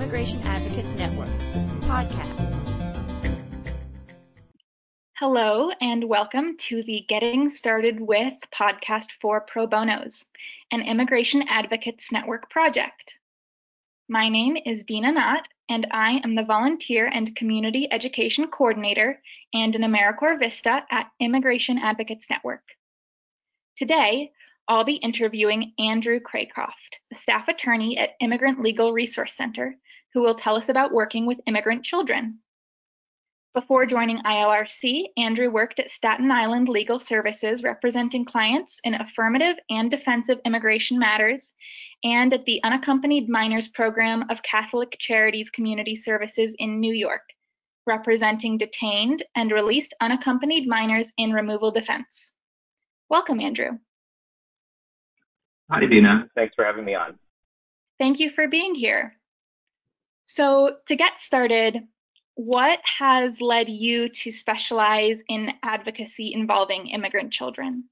Immigration Advocates Network podcast. Hello, and welcome to the Getting Started With podcast for Pro Bonos, an Immigration Advocates Network project. My name is Dina Knott, and I am the Volunteer and Community Education Coordinator and an AmeriCorps Vista at Immigration Advocates Network. Today, I'll be interviewing Andrew Craycroft, a staff attorney at Immigrant Legal Resource Center, who will tell us about working with immigrant children. Before joining ILRC, Andrew worked at Staten Island Legal Services representing clients in affirmative and defensive immigration matters and at the Unaccompanied Minors Program of Catholic Charities Community Services in New York, representing detained and released unaccompanied minors in removal defense. Welcome, Andrew. Hi, Dina. Thanks for having me on. Thank you for being here. So, to get started, what has led you to specialize in advocacy involving immigrant children?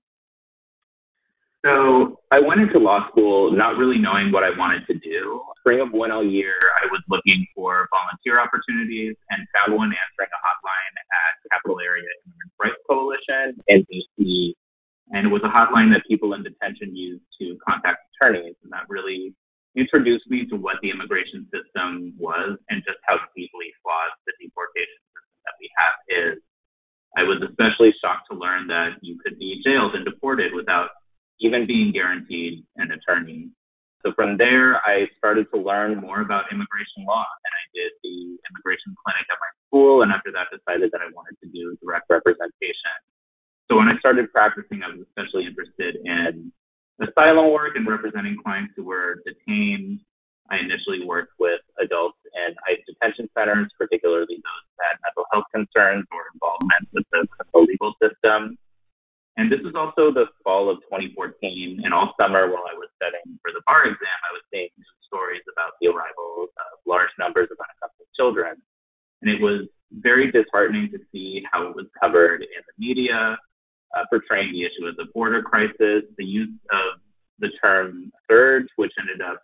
So, I went into law school not really knowing what I wanted to do. Spring of 1L year, I was looking for volunteer opportunities and found one answering a hotline at Capital Area Immigrant Rights Coalition in DC and it was a hotline that people in detention used to contact attorneys. And that really introduced me to what the immigration system was and just how deeply flawed the deportation system that we have is. I was especially shocked to learn that you could be jailed and deported without even being guaranteed an attorney. So from there, I started to learn more about immigration law and I did the immigration clinic at my school. And after that, decided that I wanted to do direct representation so when I started practicing, I was especially interested in asylum work and representing clients who were detained. I initially worked with adults in ICE detention centers, particularly those that had mental health concerns or involvement with the criminal legal system. And this was also the fall of 2014. And all summer while I was studying for the bar exam, I was seeing news stories about the arrival of large numbers of unaccompanied children. And it was very disheartening to see how it was covered in the media, uh, portraying the issue as a border crisis, the use of the term surge, which ended up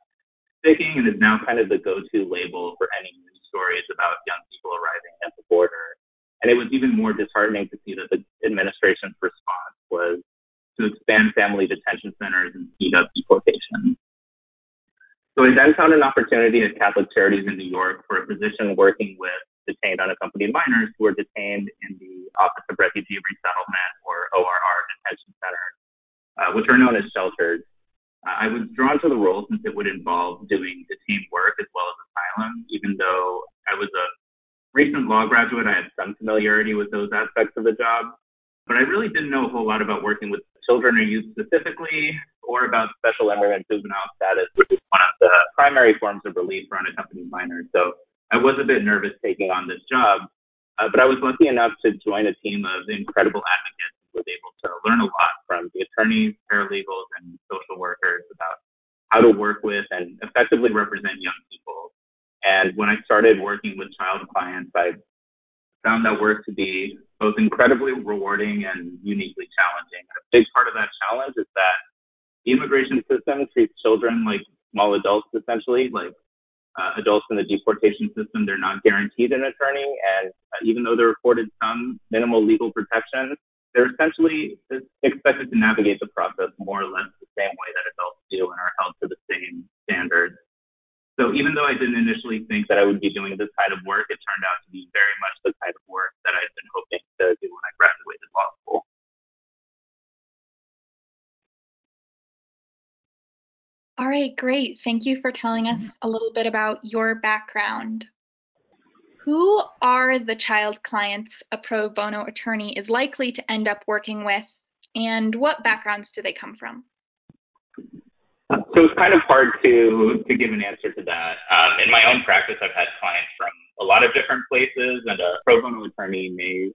sticking and is now kind of the go-to label for any news stories about young people arriving at the border. And it was even more disheartening to see that the administration's response was to expand family detention centers and speed up deportation. So I then found an opportunity at Catholic Charities in New York for a position working with detained unaccompanied minors who are detained in the Office of Refugee Resettlement or ORR detention centers, uh, which are known as shelters. Uh, I was drawn to the role since it would involve doing detained work as well as asylum, even though I was a recent law graduate, I had some familiarity with those aspects of the job. But I really didn't know a whole lot about working with children or youth specifically, or about special immigrant juvenile status, which is one of the primary forms of relief for unaccompanied minors. So I was a bit nervous taking on this job, uh, but I was lucky enough to join a team of incredible advocates who was able to learn a lot from the attorneys, paralegals, and social workers about how to work with and effectively represent young people. And when I started working with child clients, I found that work to be both incredibly rewarding and uniquely challenging. A big part of that challenge is that the immigration system treats children like small adults, essentially, like adults in the deportation system, they're not guaranteed an attorney. And uh, even though they're afforded some minimal legal protection, they're essentially expected to navigate the process more or less the same way that adults do and are held to the same standards. So even though I didn't initially think that I would be doing this kind of work, it turned out to be very much the kind of work that I'd been hoping to do when I graduated law All right, great. Thank you for telling us a little bit about your background. Who are the child clients a pro bono attorney is likely to end up working with, and what backgrounds do they come from? So it's kind of hard to to give an answer to that. Um, in my own practice, I've had clients from a lot of different places, and a pro bono attorney may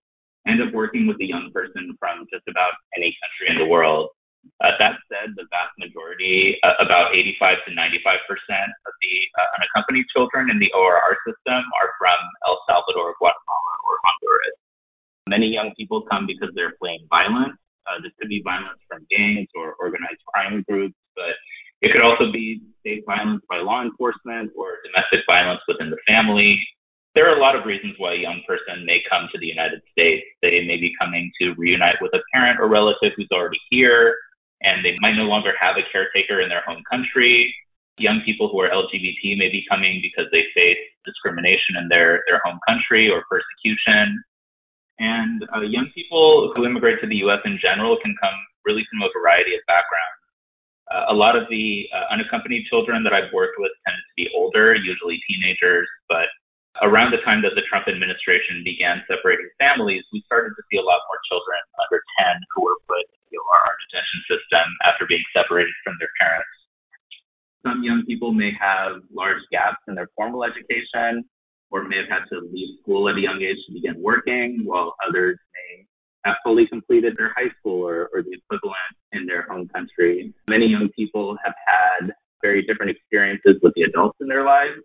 end up working with a young person from just about any country in the world. Uh, that said, the vast majority, uh, about 85 to 95 percent of the uh, unaccompanied children in the ORR system are from El Salvador, Guatemala, or Honduras. Many young people come because they're fleeing violence. Uh, this could be violence from gangs or organized crime groups, but it could also be state violence by law enforcement or domestic violence within the family. There are a lot of reasons why a young person may come to the United States. They may be coming to reunite with a parent or relative who's already here, and they might no longer have a caretaker in their home country. Young people who are LGBT may be coming because they face discrimination in their, their home country or persecution. And uh, young people who immigrate to the U.S. in general can come really from a variety of backgrounds. Uh, a lot of the uh, unaccompanied children that I've worked with tend to be older, usually teenagers, but around the time that the Trump administration began separating families, we started to see a lot more children under 10 who were put detention system after being separated from their parents. Some young people may have large gaps in their formal education or may have had to leave school at a young age to begin working, while others may have fully completed their high school or, or the equivalent in their home country. Many young people have had very different experiences with the adults in their lives.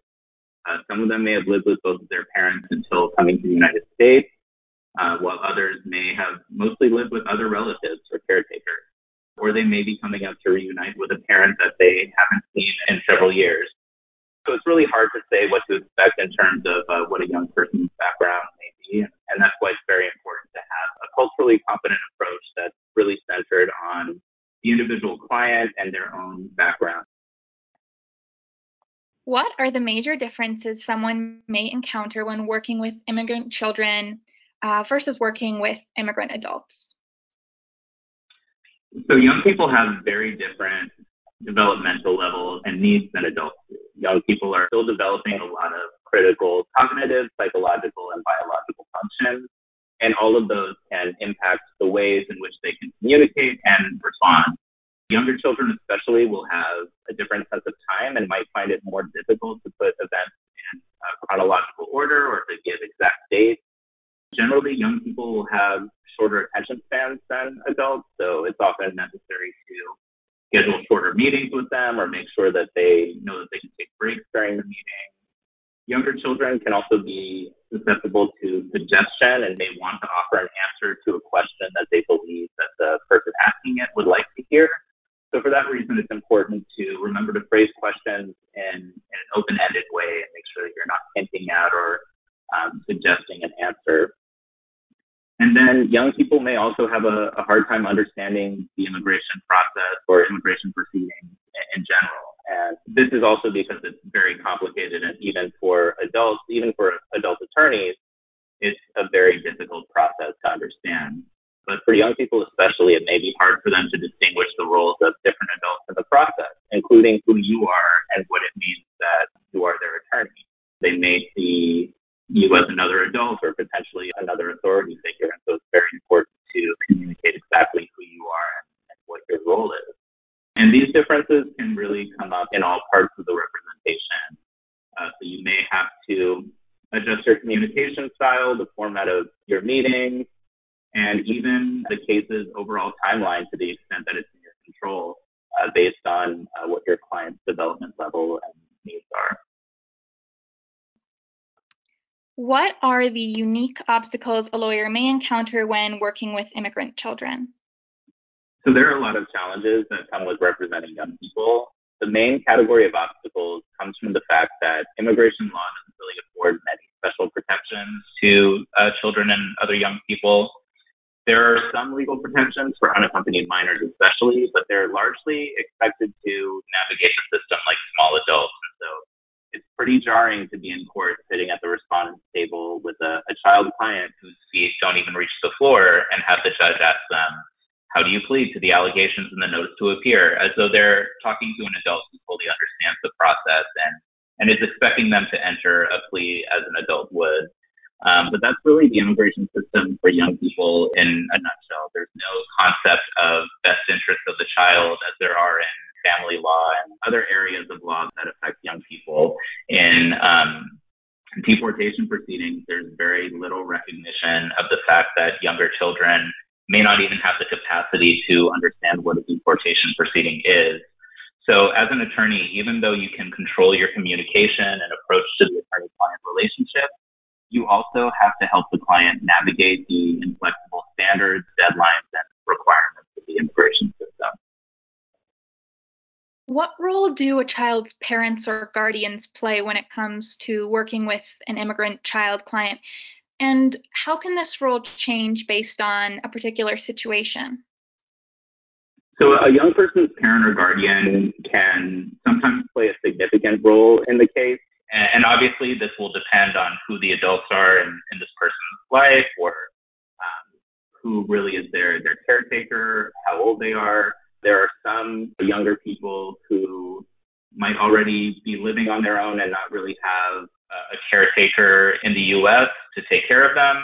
Uh, some of them may have lived with both of their parents until coming to the United States, uh, while others may have mostly lived with other relatives or caretakers. Or they may be coming out to reunite with a parent that they haven't seen in several years. So it's really hard to say what to expect in terms of uh, what a young person's background may be. And that's why it's very important to have a culturally competent approach that's really centered on the individual client and their own background. What are the major differences someone may encounter when working with immigrant children uh, versus working with immigrant adults? So, young people have very different developmental levels and needs than adults do. Young people are still developing a lot of critical cognitive, psychological, and biological functions. And all of those can impact the ways in which they can communicate and respond. Younger children, especially, will have a different sense of time and might find it more difficult to put events in uh, chronological order or to give exact dates. Generally, young people have shorter attention spans than adults, so it's often necessary to schedule shorter meetings with them or make sure that they know that they can take breaks during the meeting. Younger children can also be susceptible to suggestion and may want to offer an answer to a question that they believe that the person asking it would like to hear. So for that reason, it's important to remember to phrase questions in, in an open-ended way and make sure that you're not hinting at or um, suggesting an answer. And then young people may also have a, a hard time understanding the immigration process or immigration proceedings in general. And this is also because it's very complicated and even for adults, even for adult attorneys, it's a very difficult process to understand. But for young people especially, it may be hard for them to distinguish the roles of different adults in the process, including who you are and what it means that you are their attorney. They may see you as another adult or potentially another authority figure. And so it's very important to communicate exactly who you are and, what your role is. And these differences can really come up in all parts of the representation. Uh, so you may have to adjust your communication style, the format of your meetings, and even the case's overall timeline to the extent that it's in your control uh, based on uh, what your client's development level and What are the unique obstacles a lawyer may encounter when working with immigrant children? So there are a lot of challenges that come with representing young people. The main category of obstacles comes from the fact that immigration law doesn't really afford many special protections to uh, children and other young people. There are some legal protections for unaccompanied minors, especially, but they're largely expected to navigate the system like small adults. And so it's pretty jarring to be in court sitting at the respondent's table with a, a child client whose feet don't even reach the floor and have the judge ask them, how do you plead to the allegations in the notice to appear? As though they're talking to an adult who fully understands the process and, and is expecting them to enter a plea as an adult would. Um, but that's really the immigration system for young people in a nutshell. There's no concept of best interest of the child as there are in family law and other areas of law that affect young people. In um, deportation proceedings, there's very little recognition of the fact that younger children may not even have the capacity to understand what a deportation proceeding is. So as an attorney, even though you can control your communication and approach to the attorney-client relationship, you also have to help the client navigate the inflexible standards, deadlines, and requirements of the immigration system. What role do a child's parents or guardians play when it comes to working with an immigrant child client? And how can this role change based on a particular situation? So, a young person's parent or guardian can sometimes play a significant role in the case. And obviously, this will depend on who the adults are in, in this person's life or um, who really is their, their caretaker, how old they are. There are some younger people who might already be living on their own and not really have a caretaker in the U.S. to take care of them.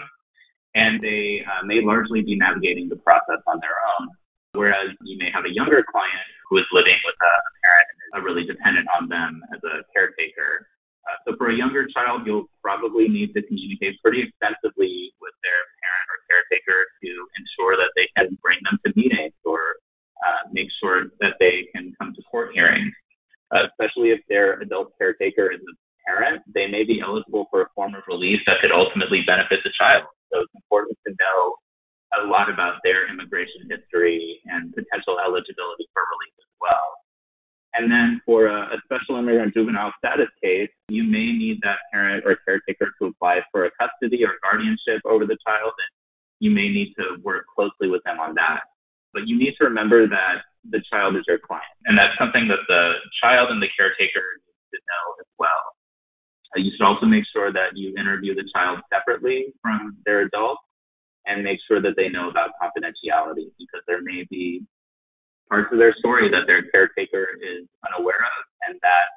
And they uh, may largely be navigating the process on their own. Whereas you may have a younger client who is living with a parent and is really dependent on them as a caretaker. Uh, so for a younger child, you'll probably need to communicate pretty extensively with their parent or caretaker to ensure that they can bring them to meetings or uh, make sure that they can come to court hearings, uh, especially if their adult caretaker is a parent. They may be eligible for a form of relief that could ultimately benefit the child. So it's important to know a lot about their immigration history and potential eligibility for relief as well. And then for a, a, special immigrant juvenile status case, you may need that parent or caretaker to apply for a custody or guardianship over the child, and you may need to work closely with them on that. But you need to remember that the child is your client, and that's something that the child and the caretaker need to know as well. Uh, you should also make sure that you interview the child separately from their adult and make sure that they know about confidentiality because there may be parts of their story that their caretaker is unaware of and that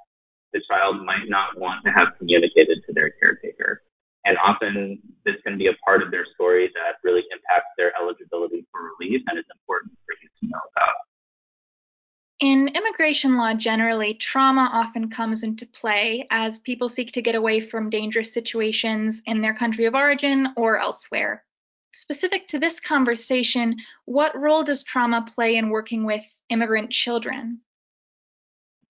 the child might not want to have communicated to their caretaker. And often this can be a part of their story that really impacts their eligibility for relief and is important for you to know about. In immigration law generally, trauma often comes into play as people seek to get away from dangerous situations in their country of origin or elsewhere specific to this conversation, what role does trauma play in working with immigrant children?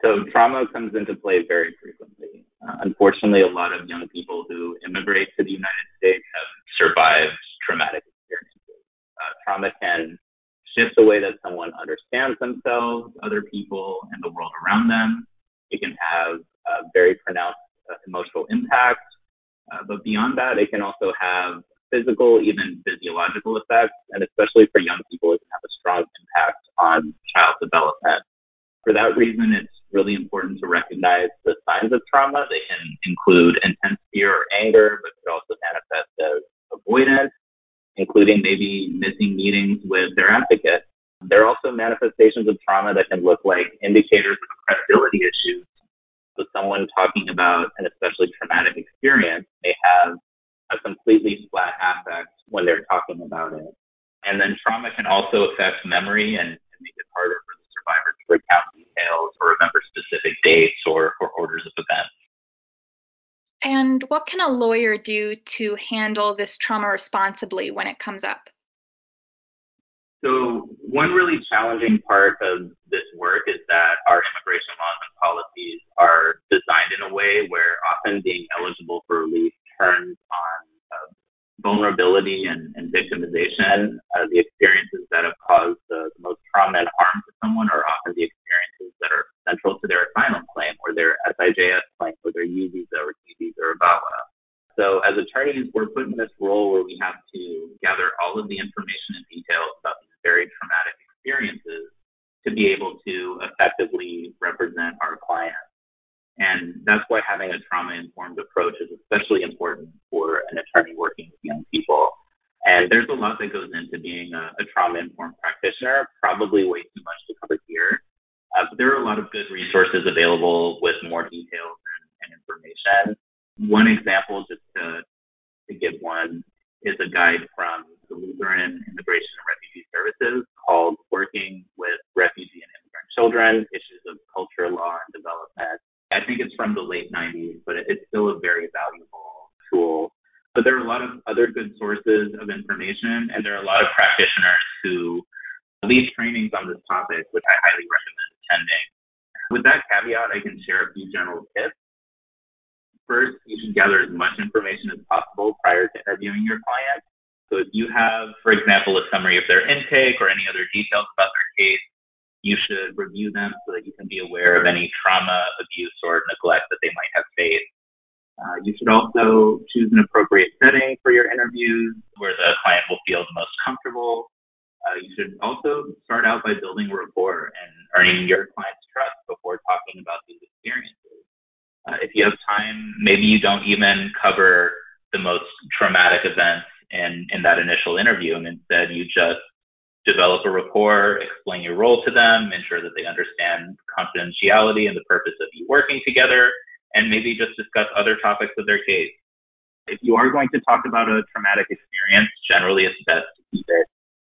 So, trauma comes into play very frequently. Unfortunately, a lot of young people who immigrate to the United States have survived traumatic experiences. Uh, trauma can shift the way that someone understands themselves, other people, and the world around them. It can have a very pronounced uh, emotional impact. Uh, but beyond that, it can also have physical, even physiological effects, and especially for young people, it can have a strong impact on child development. For that reason, it's really important to recognize the signs of trauma. They can include intense fear or anger, but could also manifest as avoidance, including maybe missing meetings with their advocate. There are also manifestations of trauma that can look like indicators of credibility issues. So someone talking about an especially traumatic experience may have a completely flat affect when they're talking about it. And then trauma can also affect memory and, make it harder for survivor to recount details or remember specific dates or, or orders of events. And what can a lawyer do to handle this trauma responsibly when it comes up? So, one really challenging part of this work is that our immigration laws and policies are designed in a way where often being eligible for relief turns on uh, vulnerability and, and victimization. Uh, the experiences that have caused the, the, most trauma and harm to someone are often the experiences that are central to their asylum claim or their SIJS claim or their U visa or T visa or VAWA. So as attorneys, we're put in this role where we have to gather all of the information and details about these very traumatic experiences to be able to effectively represent our clients. And that's why having a trauma informed approach is especially important for an attorney working with young people. There's a lot that goes into being a, a trauma informed practitioner, probably way too much to cover here. Uh, but there are a lot of good resources available with more details and, and information. One example, just to, to give one, is a guide from the Lutheran Immigration and Refugee Services called Working with Refugee and Immigrant Children, Issues of Culture, Law, and Development I think it's from the late 90s, but it's still a very valuable. But there are a lot of other good sources of information, and there are a lot of practitioners who lead trainings on this topic, which I highly recommend attending. With that caveat, I can share a few general tips. First, you should gather as much information as possible prior to interviewing your client. So if you have, for example, a summary of their intake or any other details about their case, You should review them so that you can be aware of any trauma, abuse, or neglect that they might have faced. Uh, you should also choose an appropriate setting for your interviews where the client will feel the most comfortable. Uh, you should also start out by building rapport and earning your client's trust before talking about these experiences. Uh, if you have time, maybe you don't even cover the most traumatic events in, in that initial interview and instead you just develop a rapport, explain your role to them, ensure that they understand confidentiality and the purpose of you working together, and maybe just discuss other topics of their case. If you are going to talk about a traumatic experience, generally it's best to keep it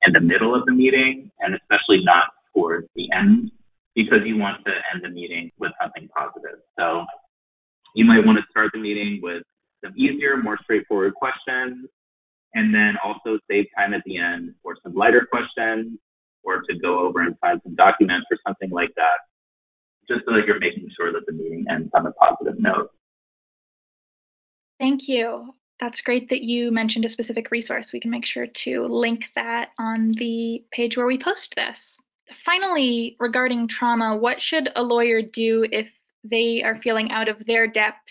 in the middle of the meeting and especially not towards the end because you want to end the meeting with something positive. So you might want to start the meeting with some easier, more straightforward questions and then also save time at the end for some lighter questions or to go over and find some documents or something like that, just so that you're making sure that the meeting ends on a positive note. Thank you. That's great that you mentioned a specific resource. We can make sure to link that on the page where we post this. Finally, regarding trauma, what should a lawyer do if they are feeling out of their depth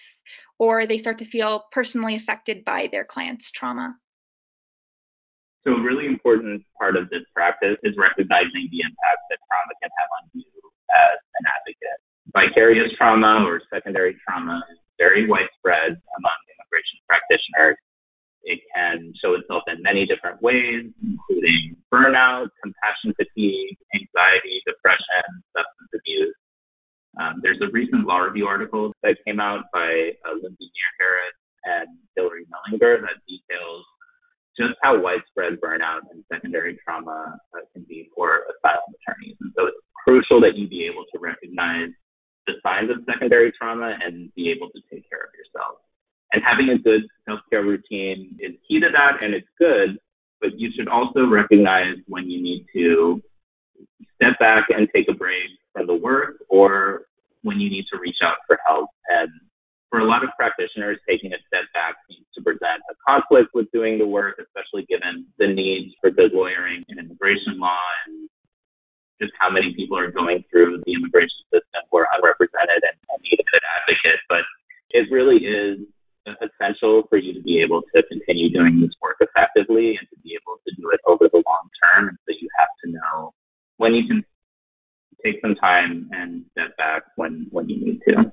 or they start to feel personally affected by their client's trauma? So a really important part of this practice is recognizing the impact that trauma can have on you as an advocate. Vicarious trauma or secondary trauma is very widespread among immigration practitioners. It can show itself in many different ways, including burnout, compassion fatigue, anxiety, depression, substance abuse. Um, there's a recent law review article that came out by uh, Lindsay Muir Harris and Hillary Mellinger that details just how widespread burnout and secondary trauma uh, can be for asylum attorneys. And so it's crucial that you be able to recognize the signs of secondary trauma and be able to take care of yourself. And having a good self-care routine is key to that and it's good, but you should also recognize when you need to step back and take a break from the work or when you need to reach out for help and for a lot of practitioners, taking a step back seems to present a conflict with doing the work, especially given the needs for good lawyering in immigration law and just how many people are going through the immigration system who are unrepresented and, need a good advocate. But it really is essential for you to be able to continue doing this work effectively and to be able to do it over the long term. And so you have to know when you can take some time and step back when, when you need to.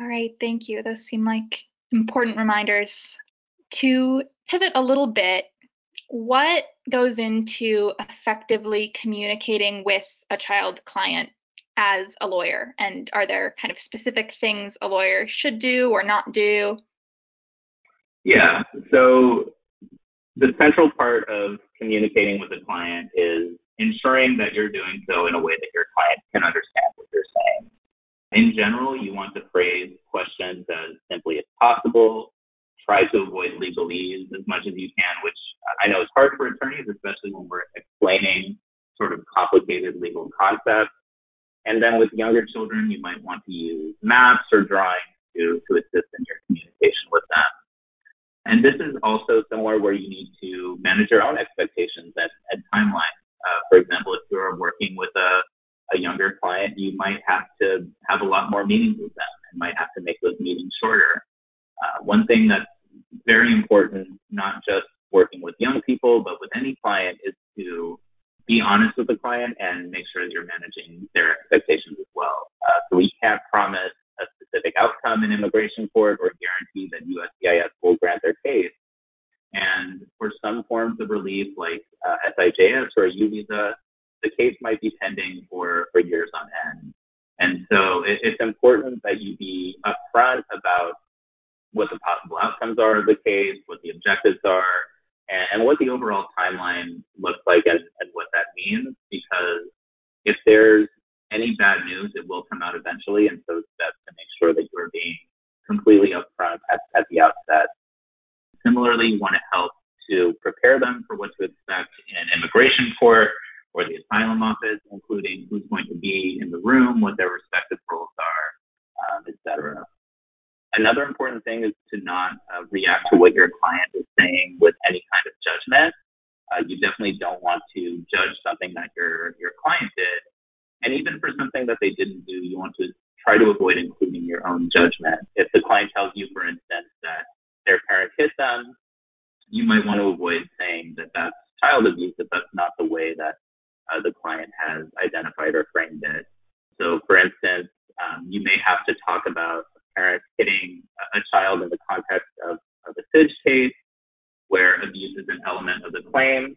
All right, thank you. Those seem like important reminders. To pivot a little bit, what goes into effectively communicating with a child client as a lawyer? And are there kind of specific things a lawyer should do or not do? Yeah, so the central part of communicating with a client is ensuring that you're doing so in a way that your client can understand what you're saying. In general, you want to phrase questions as simply as possible. Try to avoid legalese as much as you can, which I know is hard for attorneys, especially when we're explaining sort of complicated legal concepts. And then with younger children, you might want to use maps or drawings to, to assist in your communication with them. And this is also somewhere where you need to manage your own expectations and, and timelines. Uh, for example, if you're working with a a younger client, you might have to have a lot more meetings with them and might have to make those meetings shorter. Uh, one thing that's very important, not just working with young people, but with any client, is to be honest with the client and make sure that you're managing their expectations as well. Uh, so we can't promise a specific outcome in immigration court or guarantee that USCIS will grant their case. And for some forms of relief like uh, SIJS or a U visa, the case might be pending for, for years on end. And so it, it's important that you be upfront about what the possible outcomes are of the case, what the objectives are, and, and what the overall timeline looks like and, and what that means. Because if there's any bad news, it will come out eventually. And so it's best to make sure that you're being completely upfront at, at the outset. Similarly, you want to help to prepare them for what to expect in immigration court or the asylum office, including who's going to be in the room, what their respective roles are, um, etc. Another important thing is to not uh, react to what your client is saying with any kind of judgment. Uh, you definitely don't want to judge something that your your client did, and even for something that they didn't do, you want to try to avoid including your own judgment. If the client tells you, for instance, that their parent hit them, you might want to avoid saying that that's child abuse if that's not the way that uh, the client has identified or framed it. So, for instance, um, you may have to talk about a parent hitting a child in the context of, of a SIDGE case where abuse is an element of the claim.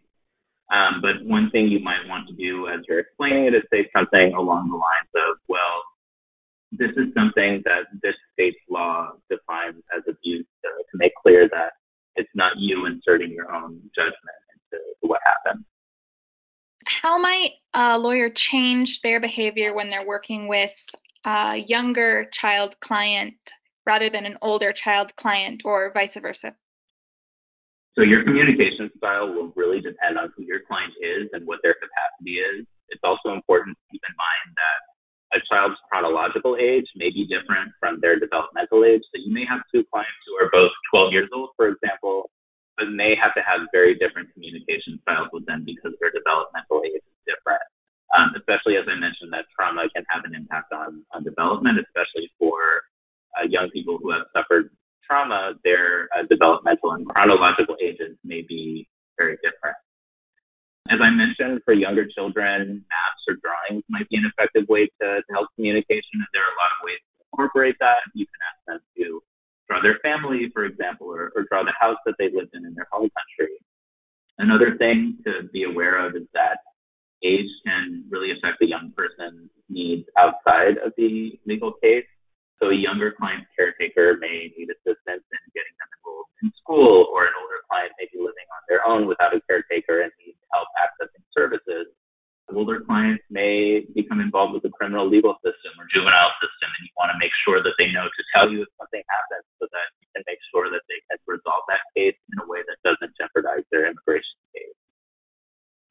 Um, but one thing you might want to do as you're explaining it is say something along the lines of, well, this is something that this state's law defines as abuse to, to make clear that it's not you inserting your own judgment into what happened. How might a lawyer change their behavior when they're working with a younger child client rather than an older child client or vice versa? So your communication style will really depend on who your client is and what their capacity is. It's also important to keep in mind that a child's chronological age may be different from their developmental age. So you may have two clients who are both 12 years old, for example, but may have to have very different communication styles with them because their developmental age is different. Um, especially as I mentioned, that trauma can have an impact on, on development, especially for uh, young people who have suffered trauma, their uh, developmental and chronological ages may be very different. As I mentioned, for younger children, maps or drawings might be an effective way to, to help communication. And there are a lot of ways to incorporate that. You can ask them to draw their family, for example, or, or draw the house that they lived in in their home country. Another thing to be aware of is that age can really affect a young person's needs outside of the legal case. So a younger client's caretaker may need assistance in getting them enrolled in school, or an older client may be living on their own without a caretaker and needs help accessing services. Older clients may become involved with the criminal legal system or juvenile system, and you want to make sure that they know to tell you if something happens so that you can make sure that they can resolve that case in a way that doesn't jeopardize their immigration case.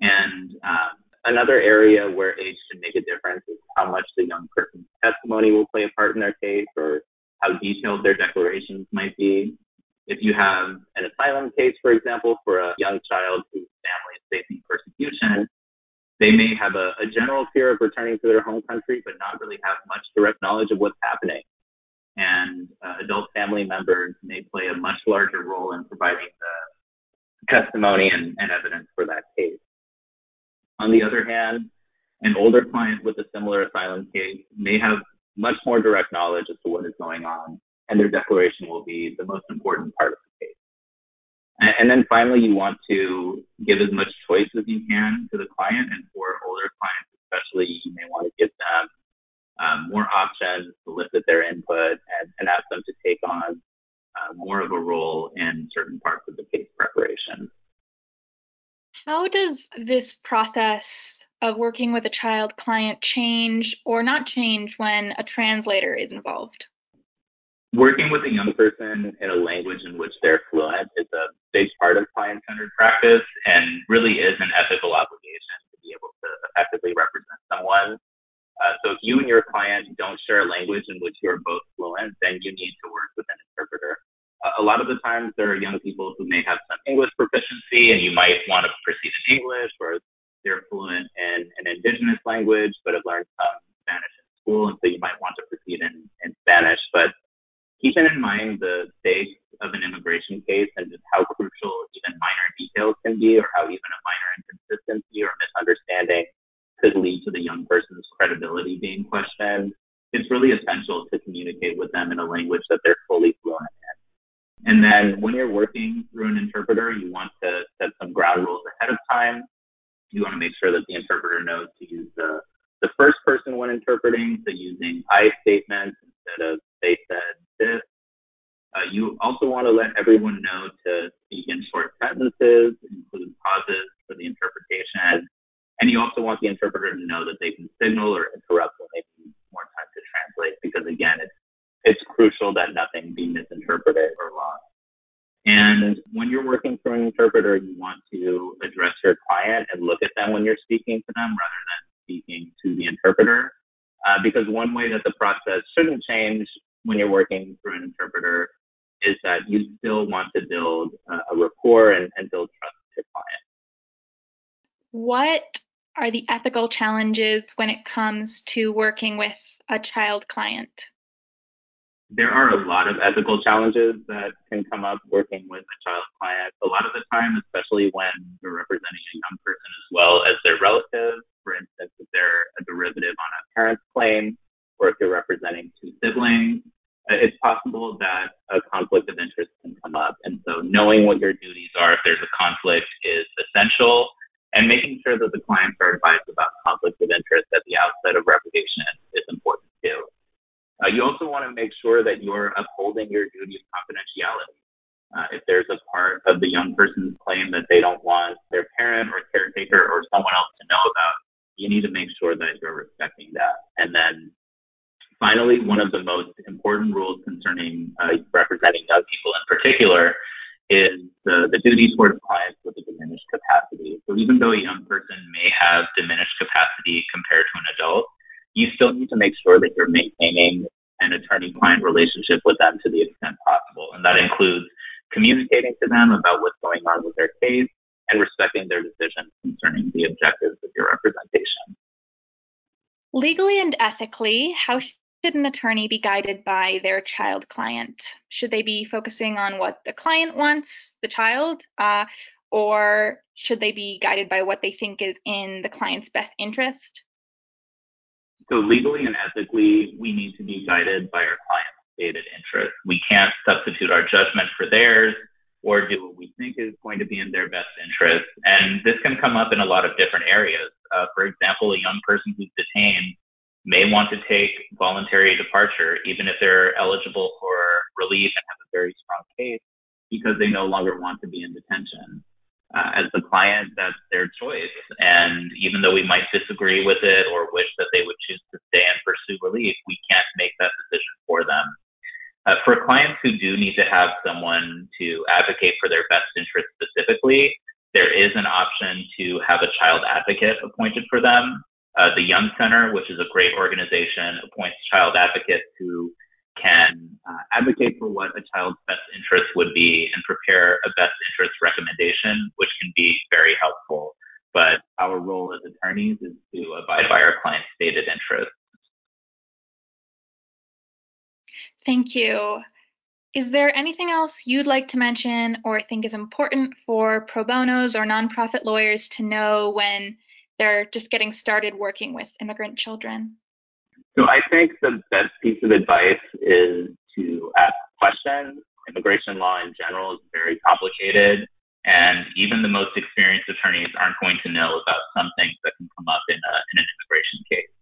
And um, another area where age can make a difference is how much the young person's testimony will play a part in their case or how detailed their declarations might be. If you have an asylum case, for example, for a young child whose family is facing persecution, they may have a, a general fear of returning to their home country, but not really have much direct knowledge of what's happening. And uh, adult family members may play a much larger role in providing the testimony and, and evidence for that case. On the other hand, an older client with a similar asylum case may have much more direct knowledge as to what is going on, and their declaration will be the most important part of the case. And then finally, you want to give as much choice as you can to the client. And for older clients, especially, you may want to give them um, more options, solicit their input, and, and ask them to take on uh, more of a role in certain parts of the case preparation. How does this process of working with a child client change or not change when a translator is involved? Working with a young person in a language in which they're fluent is a big part of client centered practice and really is an ethical obligation to be able to effectively represent someone. Uh, so if you and your client don't share a language in which you're both fluent, then you need to work with an interpreter. Uh, a lot of the times there are young people who may have some English proficiency and you might want to proceed in English or they're fluent in an indigenous language but have learned some Spanish in school and so you might want to proceed in, in Spanish. But keeping in mind the stakes of an immigration case and just how crucial even minor details can be, or how even a minor inconsistency or misunderstanding could lead to the young person's credibility being questioned, it's really essential to communicate with them in a language that they're fully fluent. And then when you're working through an interpreter, you want to set some ground rules ahead of time. You want to make sure that the interpreter knows to use the, the first person when interpreting, so using I statements instead of they said, this. Uh, you also want to let everyone know to speak in short sentences, include pauses for the interpretation, and you also want the interpreter to know that they can signal or interrupt when they need more time to translate, because again, it's it's crucial that nothing be misinterpreted or lost. And when you're working through an interpreter, you want to address your client and look at them when you're speaking to them rather than speaking to the interpreter. Uh, because one way that the process shouldn't change when you're working through an interpreter is that you still want to build uh, a rapport and, and build trust with your client. what are the ethical challenges when it comes to working with a child client? There are a lot of ethical challenges that can come up working with a child client. A lot of the time, especially when you're representing a young person as well as their relative, for instance, if they're a derivative on a parent's claim, or if you're representing two siblings, uh, it's possible that a conflict of interest can come up. And so knowing what your duties are if there's a conflict is essential and making sure that the clients are advised about conflicts of interest at the outset of reputation is important too. Uh, you also want to make sure that you're upholding your duty of confidentiality. Uh, if there's a part of the young person's claim that they don't want their parent or caretaker or someone else to know about, you need to make sure that you're respecting that. And then finally, one of the most important rules concerning uh, representing young people in particular is the, the duty towards clients with a diminished capacity. So even though a young person may have diminished capacity compared to an adult, you still need to make sure that you're maintaining an attorney client relationship with them to the extent possible. And that includes communicating to them about what's going on with their case and respecting their decisions concerning the objectives of your representation. Legally and ethically, how should an attorney be guided by their child client? Should they be focusing on what the client wants, the child, uh, or should they be guided by what they think is in the client's best interest? So legally and ethically, we need to be guided by our client's stated interest. We can't substitute our judgment for theirs or do what we think is going to be in their best interest. And this can come up in a lot of different areas. Uh, for example, a young person who's detained may want to take voluntary departure, even if they're eligible for relief and have a very strong case, because they no longer want to be in detention. Uh, as the client, that's their choice. And even though we might disagree with it or wish that they would choose to stay and pursue relief, we can't make that decision for them. Uh, for clients who do need to have someone to advocate for their best interest specifically, there is an option to have a child advocate appointed for them. Uh, the Young Center, which is a great organization, appoints child advocates who can uh, advocate for what a child's best interest would be and prepare a best interest recommendation, which can be very helpful. But our role as attorneys is to abide by our client's stated interests. Thank you. Is there anything else you'd like to mention or think is important for pro bonos or nonprofit lawyers to know when they're just getting started working with immigrant children? So I think the best piece of advice is to ask questions. Immigration law in general is very complicated, and even the most experienced attorneys aren't going to know about some things that can come up in, a, in an immigration case.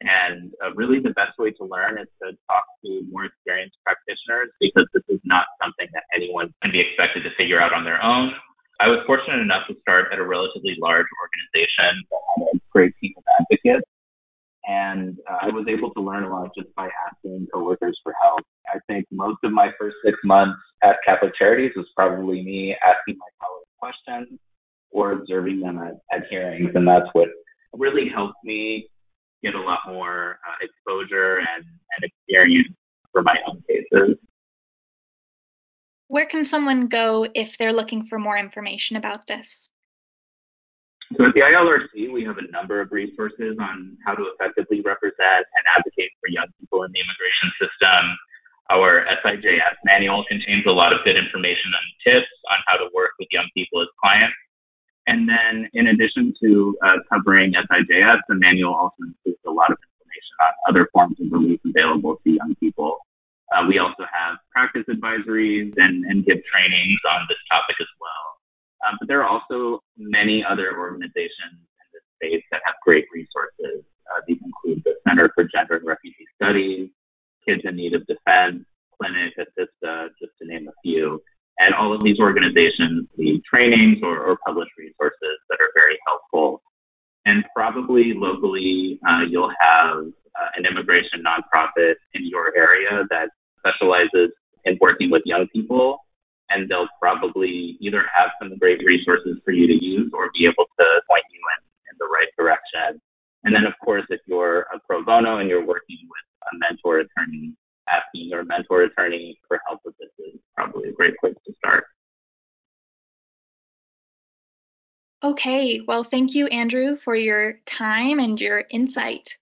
And uh, really, the best way to learn is to talk to more experienced practitioners because this is not something that anyone can be expected to figure out on their own. I was fortunate enough to start at a relatively large organization that had a great team of advocates. And uh, I was able to learn a lot just by asking coworkers for help. I think most of my first six months at Catholic Charities was probably me asking my colleagues questions or observing them at, at hearings. And that's what really helped me get a lot more uh, exposure and, and experience for my own cases. Where can someone go if they're looking for more information about this? So at the ILRC, we have a number of resources on how to effectively represent and advocate for young people in the immigration system. Our SIJS manual contains a lot of good information and tips on how to work with young people as clients. And then in addition to uh, covering SIJS, the manual also includes a lot of information on other forms of relief available to young people. Uh, we also have advisories and, and give trainings on this topic as well. Um, but there are also many other organizations in this space that have great resources. Uh, these include the Center for Gender and Refugee Studies, Kids in Need of Defense, Clinic, ASISTA, just to name a few. And all of these organizations lead trainings or, or publish resources that are very helpful. And probably locally, uh, you'll have uh, an immigration nonprofit in your area that specializes in working with young people, and they'll probably either have some great resources for you to use or be able to point you in, in the right direction. And then, of course, if you're a pro bono and you're working with a mentor attorney, asking your mentor attorney for help with this is probably a great place to start. Okay, well, thank you, Andrew, for your time and your insight.